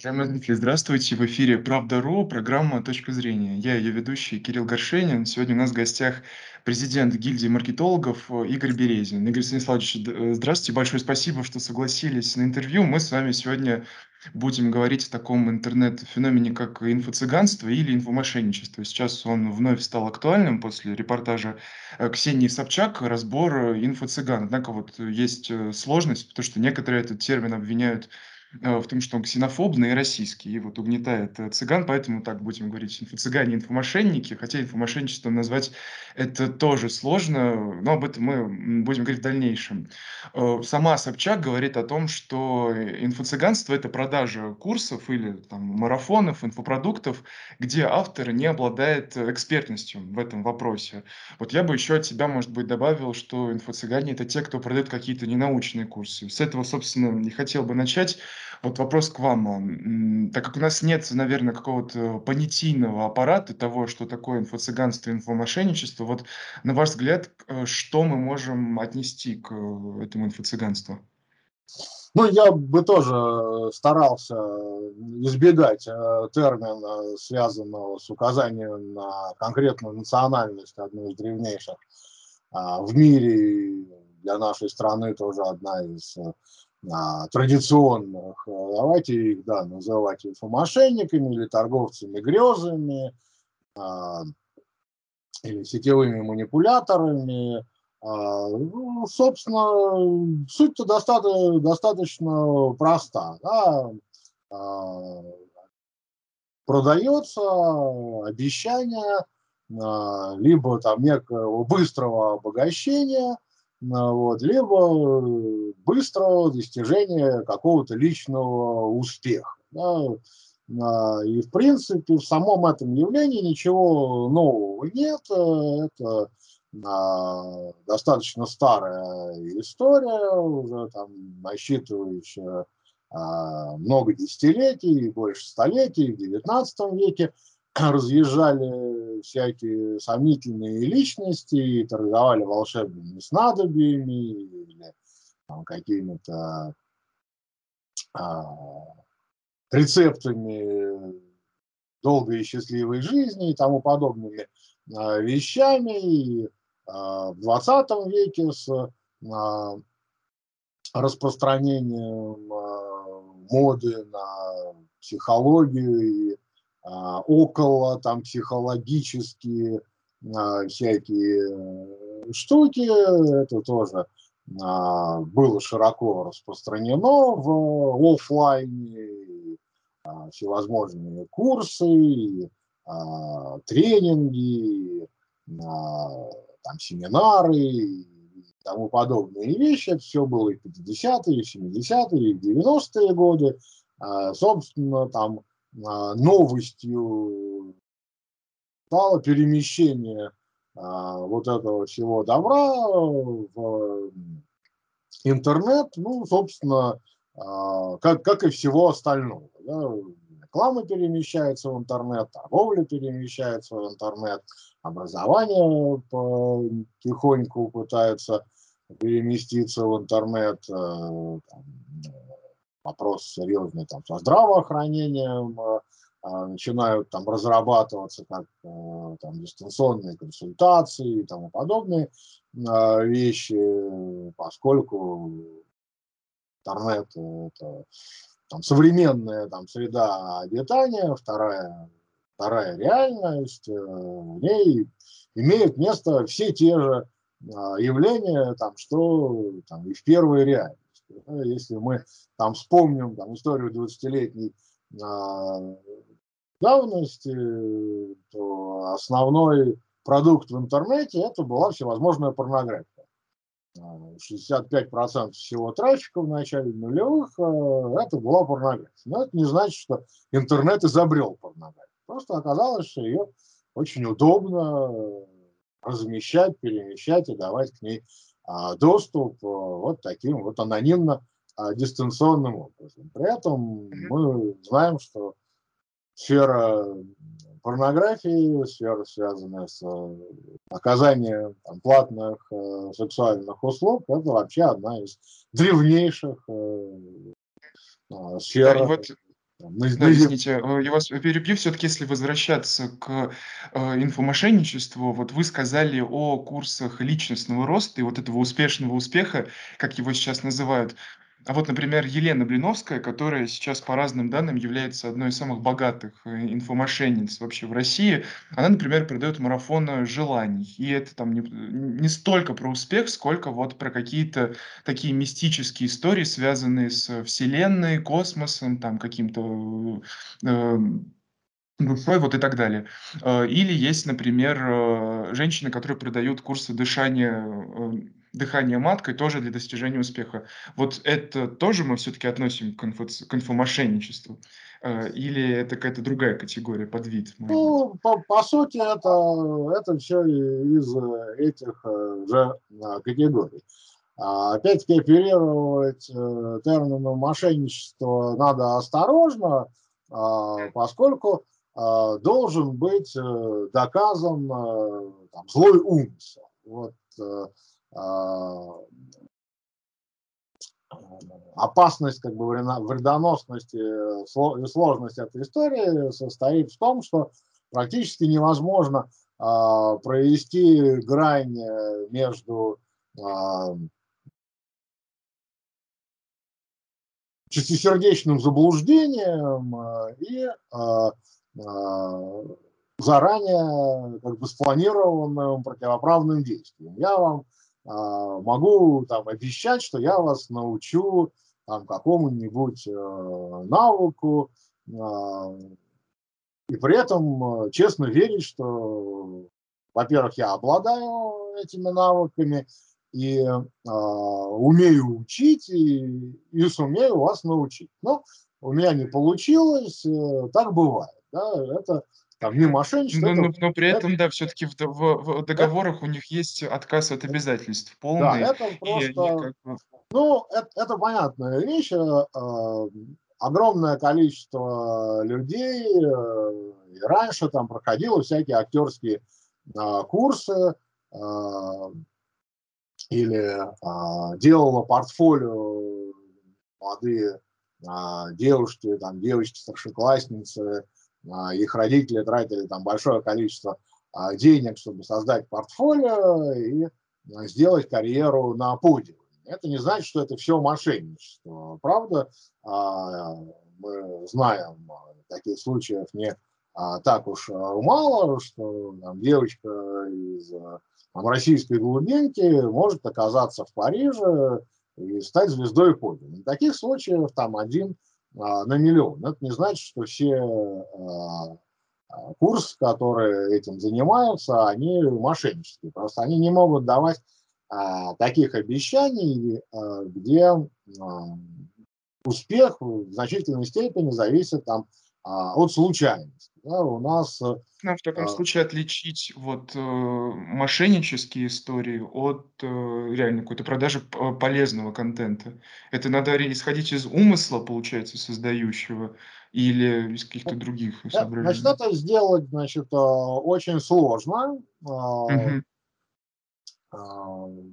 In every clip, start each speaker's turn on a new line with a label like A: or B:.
A: Уважаемые зрители, здравствуйте! В эфире «Правда.ру», программа «Точка зрения». Я ее ведущий Кирилл Горшенин. Сегодня у нас в гостях президент гильдии маркетологов э, Игорь Березин. Игорь Станиславович, э, здравствуйте, большое спасибо, что согласились на интервью. Мы с вами сегодня будем говорить о таком интернет-феномене, как инфо-цыганство или инфомошенничество. Сейчас он вновь стал актуальным после репортажа э, Ксении Собчак «Разбор инфо-цыган». Однако вот есть сложность, потому что некоторые этот термин обвиняют в том, что он ксенофобный и российский, и вот угнетает э, цыган, поэтому так будем говорить, инфо-цыгане, инфомошенники, хотя инфомошенничество назвать это тоже сложно, но об этом мы будем говорить в дальнейшем. Э, сама Собчак говорит о том, что инфо-цыганство – это продажа курсов или там, марафонов, инфопродуктов, где автор не обладает экспертностью в этом вопросе. Вот я бы еще от себя, может быть, добавил, что инфо-цыгане – это те, кто продает какие-то ненаучные курсы. С этого, собственно, не хотел бы начать. Вот вопрос к вам. Так как у нас нет, наверное, какого-то понятийного аппарата того, что такое инфо-цыганство, инфомошенничество, вот на ваш взгляд, э, что мы можем отнести к э, этому инфо-цыганству?
B: Ну, я бы тоже старался избегать э, термина, связанного с указанием на конкретную национальность, одну из древнейших а, в мире, для нашей страны тоже одна из традиционных, э, давайте их да, называть инфомошенниками или торговцами грезами, а, или сетевыми манипуляторами. А, ну, собственно, суть-то достаточно, достаточно проста. Да? А, продается обещание а, либо там некого быстрого обогащения – вот, либо э, быстрого достижения какого-то личного успеха. Да. А, и, в принципе, в самом этом явлении ничего нового нет. Это а, достаточно старая история, уже там насчитывающая а, много десятилетий, больше столетий, в XIX веке разъезжали всякие сомнительные личности и торговали волшебными снадобьями или какими-то а, рецептами долгой и счастливой жизни и тому подобными а, вещами. И а, в 20 веке с а, распространением а, моды на психологию и около там психологические а, всякие э, штуки, это тоже а, было широко распространено в офлайне, всевозможные курсы, тренинги, там семинары и тому подобные вещи. Это все было и в 50-е, и в 70-е, и в 90-е годы. Собственно, там а, новостью стало перемещение а, вот этого всего добра в интернет, ну, собственно, а, как, как и всего остального. Да. Реклама перемещается в интернет, торговля перемещается в интернет, образование потихоньку пытается переместиться в интернет, там, вопрос серьезный там со здравоохранением, э, а, начинают там разрабатываться как э, там дистанционные консультации и тому подобные вещи, поскольку интернет это там современная там среда обитания, вторая вторая реальность, э, в ней имеют место все те же явления, там, что там, и в первой реальности. Если мы там вспомним там, историю 20-летней а, давности, то основной продукт в интернете это была всевозможная порнография. 65% всего трафика в начале нулевых а, это была порнография. Но это не значит, что интернет изобрел порнографию. Просто оказалось, что ее очень удобно размещать, перемещать и давать к ней а, доступ э, вот таким вот анонимно а, дистанционным образом. При этом мы знаем, что сфера порнографии, сфера, связанная с э, оказанием там, платных э, сексуальных услуг, это вообще одна из древнейших э, сфер.
A: Да, вот на, да, извините, э, я вас перебью. Все-таки, если возвращаться к э, инфомошенничеству, вот вы сказали о курсах личностного роста и вот этого успешного успеха, как его сейчас называют. А вот, например, Елена Блиновская, которая сейчас по разным данным является одной из самых богатых э, инфомошенниц вообще в России, она, например, продает марафон желаний. И это там не, не столько про успех, сколько вот про какие-то такие мистические истории, связанные с Вселенной, космосом, там каким-то э, душой, вот и так далее. Э, или есть, например, э, женщины, которые продают курсы дышания дыхание маткой тоже для достижения успеха. Вот это тоже мы все-таки относим к, инфо, к инфомошенничеству? Э, или это какая-то другая категория, подвид?
B: Ну, по, по сути, это, это все из э, этих э, же категорий. А, опять-таки, оперировать термином мошенничество надо осторожно, а, поскольку должен быть доказан там, злой умысел. Вот а, опасность, как бы вредоносность и сложность этой истории состоит в том, что практически невозможно а, провести грань э, между а, чистосердечным заблуждением и заранее как бы спланированным противоправным действием. Я вам а, могу там обещать, что я вас научу там какому-нибудь э, навыку, а, и при этом э, честно верить, что, во-первых, я обладаю этими навыками и э, умею учить и, и сумею вас научить. Но у меня не получилось, э, так бывает. Да? Это там не мошенничество.
A: Но, это, но, но при этом, это, да, все-таки в, в, в договорах это, у них есть отказ от обязательств полный.
B: Да, это просто, как ну, это, это понятная вещь. Э, огромное количество людей э, раньше там проходило всякие актерские э, курсы э, или э, делало портфолио молодые э, девушки, там девочки, старшеклассницы, а, их родители тратили там большое количество а, денег, чтобы создать портфолио и а, сделать карьеру на подиуме. Это не значит, что это все мошенничество. Правда, мы знаем таких случаев не так уж мало, что там, девочка из там, российской глубинки может оказаться в Париже и стать звездой подиума. Таких случаев там один а, на миллион. Это не значит, что все а, а, курсы, которые этим занимаются, они мошеннические. Просто они не могут давать таких обещаний, где успех в значительной степени зависит там, от случайности. Да, у нас...
A: Э, ну, в таком а, случае отличить вот э, мошеннические истории от э, реально какой-то продажи полезного контента. Это надо исходить из умысла, получается, создающего, или из каких-то других
B: соображений? Значит, это сделать, значит, э, очень сложно, угу.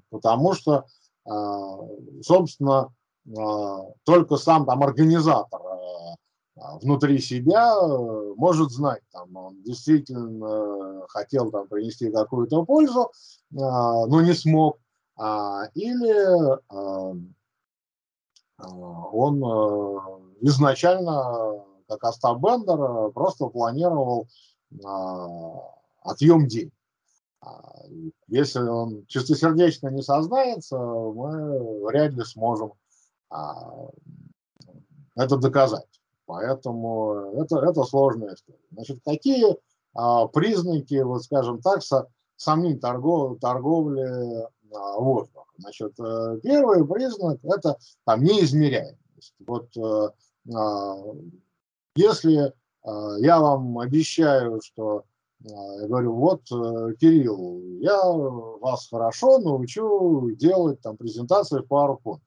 B: потому что, собственно, только сам там организатор а, внутри себя э, может знать, там, он действительно хотел там принести какую-то пользу, а, но не смог, а, или он э, изначально, как Остап Бендер, просто планировал отъем денег. Если он чистосердечно не сознается, мы вряд ли сможем это доказать. Поэтому это, это сложная история. Значит, какие а, признаки, вот скажем так, со, самим торгов, торговли а, воздухом? Значит, э, первый признак – это там неизмеряемость. Вот э, а, если а, я вам обещаю, что а, я говорю, вот, э, Кирилл, я вас хорошо научу делать там презентации в PowerPoint.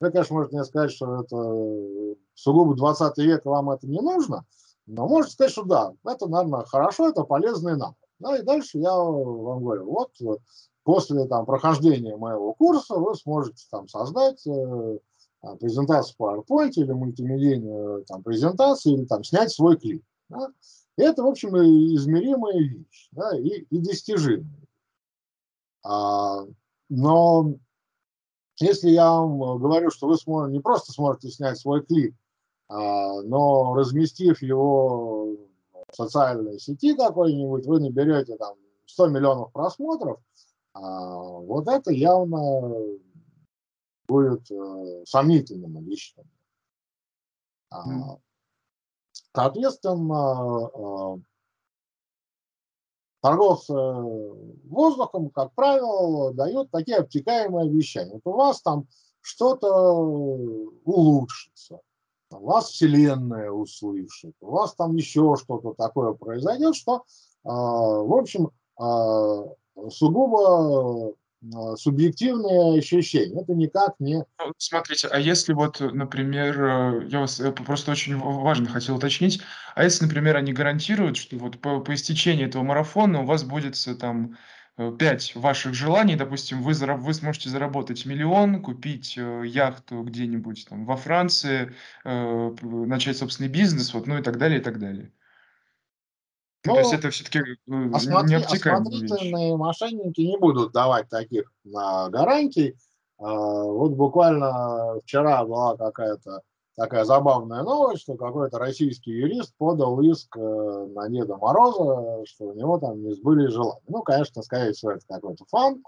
B: Вы, конечно, можете мне сказать, что это сугубо 20 век, вам это не нужно, но можете сказать, что да, это, наверное, хорошо, это полезный навык. Ну и дальше я вам говорю, вот после там, прохождения моего курса вы сможете там создать э, а, презентацию в PowerPoint или мультимедийную там, презентацию, или там, снять свой клип. Да? И это, в общем, измеримая вещь да, и, и достижимая. А, но если я вам говорю, что вы сможете, не просто сможете снять свой клип, а, но разместив его в социальной сети какой-нибудь, вы наберете там 100 миллионов просмотров, а, вот это явно будет э, сомнительным лично. Соответственно, э, торговцы воздухом, как правило, дают такие обтекаемые обещания. Вот у вас там что-то улучшится, у вас Вселенная услышит, у вас там еще что-то такое произойдет, что, а, в общем, а, сугубо субъективные ощущения. Это никак не...
A: Ну, смотрите, а если вот, например, э, я вас э, просто очень важно хотел уточнить, а если, например, они гарантируют, что вот по, по истечении этого марафона у вас будет там э, пять ваших желаний, допустим, вы, вы сможете заработать миллион, купить яхту где-нибудь там во Франции, э, начать собственный бизнес, вот, ну и так далее, и так далее.
B: Ну, то есть это все-таки э, осмотри, осмотрительные мошенники не будут давать таких на гарантий. А, вот буквально вчера была какая-то такая забавная новость, что какой-то российский юрист подал иск э, на Деда Мороза, что у него там не сбыли желания. Ну, конечно, скорее всего, это какой-то фан,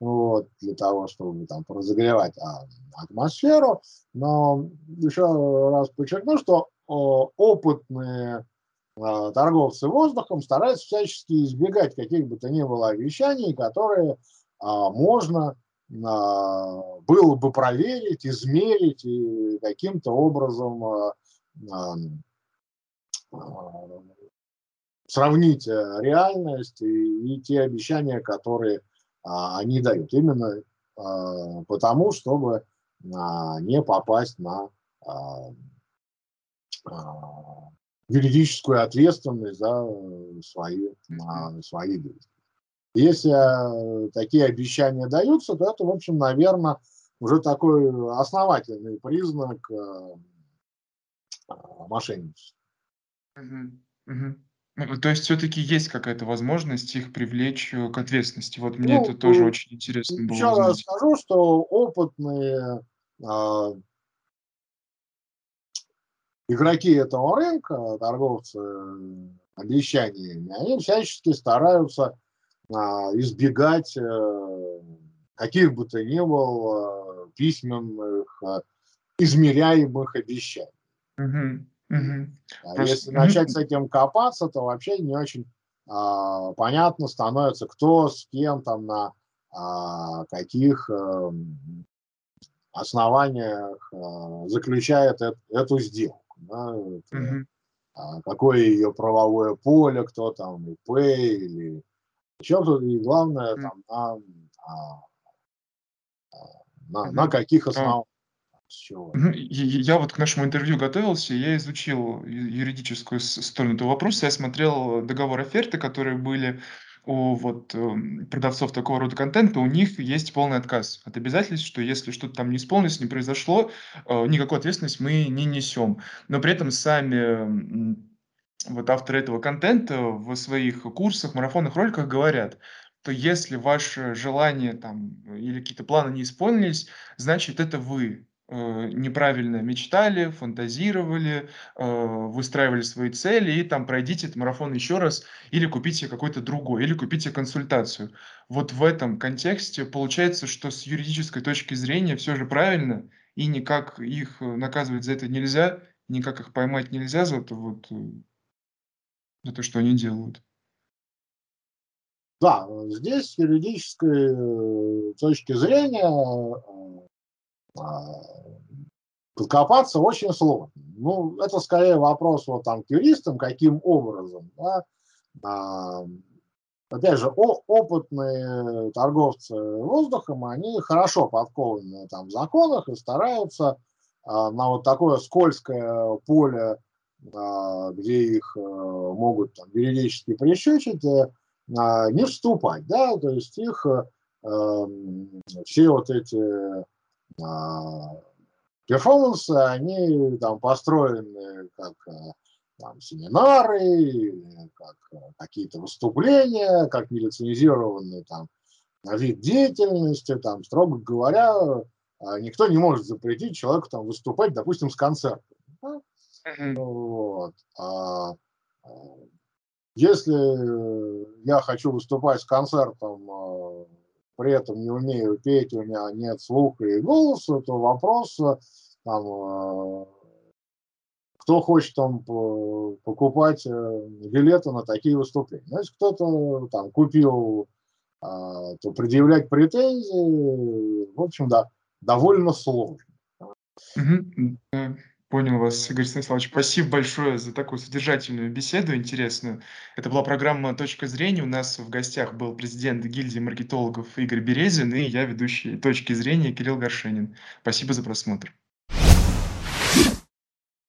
B: вот, для того, чтобы там разогревать а, атмосферу. Но еще раз подчеркну, что опытные а, торговцы воздухом стараются всячески избегать каких бы то ни было обещаний, которые а, можно а, было бы проверить, измерить и каким-то образом а, сравнить э, реальность и, и те обещания, которые а, они дают. Именно а, потому, чтобы а, не попасть на а, юридическую ответственность за э, свои, свои действия. Если э, такие обещания даются, то это, в общем, наверное, уже такой основательный признак э, мошенничества.
A: Ну, то есть все-таки есть какая-то возможность их привлечь к ответственности. Вот мне ну, это тоже очень интересно было.
B: Еще раз скажу, что опытные а, игроки этого рынка, торговцы обещаниями, они всячески стараются а, избегать а, каких бы то ни было а, письменных, а, измеряемых обещаний. Угу, угу. А Просто... если начать с этим копаться, то вообще не очень а, понятно становится, кто с кем там на а, каких а, основаниях а, заключает э, эту сделку да, это, угу. а, какое ее правовое поле, кто там, ИП или еще кто-то, и главное, угу. там, на, а, а, на, угу. на каких основаниях.
A: Я вот к нашему интервью готовился, я изучил юридическую сторону этого вопроса, я смотрел договор оферты, которые были у вот эм, продавцов такого рода контента, у них есть полный отказ от обязательств, что если что-то там не исполнилось, не произошло, э, никакой ответственности мы не несем. Но при этом сами вот авторы этого контента в своих курсах, марафонных роликах говорят, то если ваше желание там или какие-то планы не исполнились, значит это вы неправильно мечтали, фантазировали, э, выстраивали свои цели, и там пройдите этот марафон еще раз, или купите какой-то другой, или купите консультацию. Вот в этом контексте получается, что с юридической точки зрения все же правильно, и никак их э, наказывать за это нельзя, никак их поймать нельзя за это вот, за то, что они делают.
B: Да, здесь с юридической точки зрения подкопаться очень сложно. Ну, это скорее вопрос вот там к юристам, каким образом. Да? А, опять же, о, опытные торговцы воздухом, они хорошо подкованы там в законах и стараются а, на вот такое скользкое поле, а, где их а, могут там, юридически прищучить, а, не вступать. Да? То есть их а, все вот эти а, перформансы, они там построены как там, семинары, как какие-то выступления, как нелицензированный там вид деятельности, там, строго говоря, никто не может запретить человеку там выступать, допустим, с концертом. Да? Вот. А, если я хочу выступать с концертом, а, при этом не умею петь, у меня нет слуха и голоса, то вопрос, там, а, кто хочет там покупать э, билеты на такие выступления. Значит, кто-то там купил, то предъявлять претензии, в общем, да, довольно сложно.
A: Угу. Понял вас, Игорь Станиславович. Спасибо большое за такую содержательную беседу, интересную. Это была программа «Точка зрения». У нас в гостях был президент гильдии маркетологов Игорь Березин и я, ведущий «Точки зрения» Кирилл Горшенин. Спасибо за просмотр.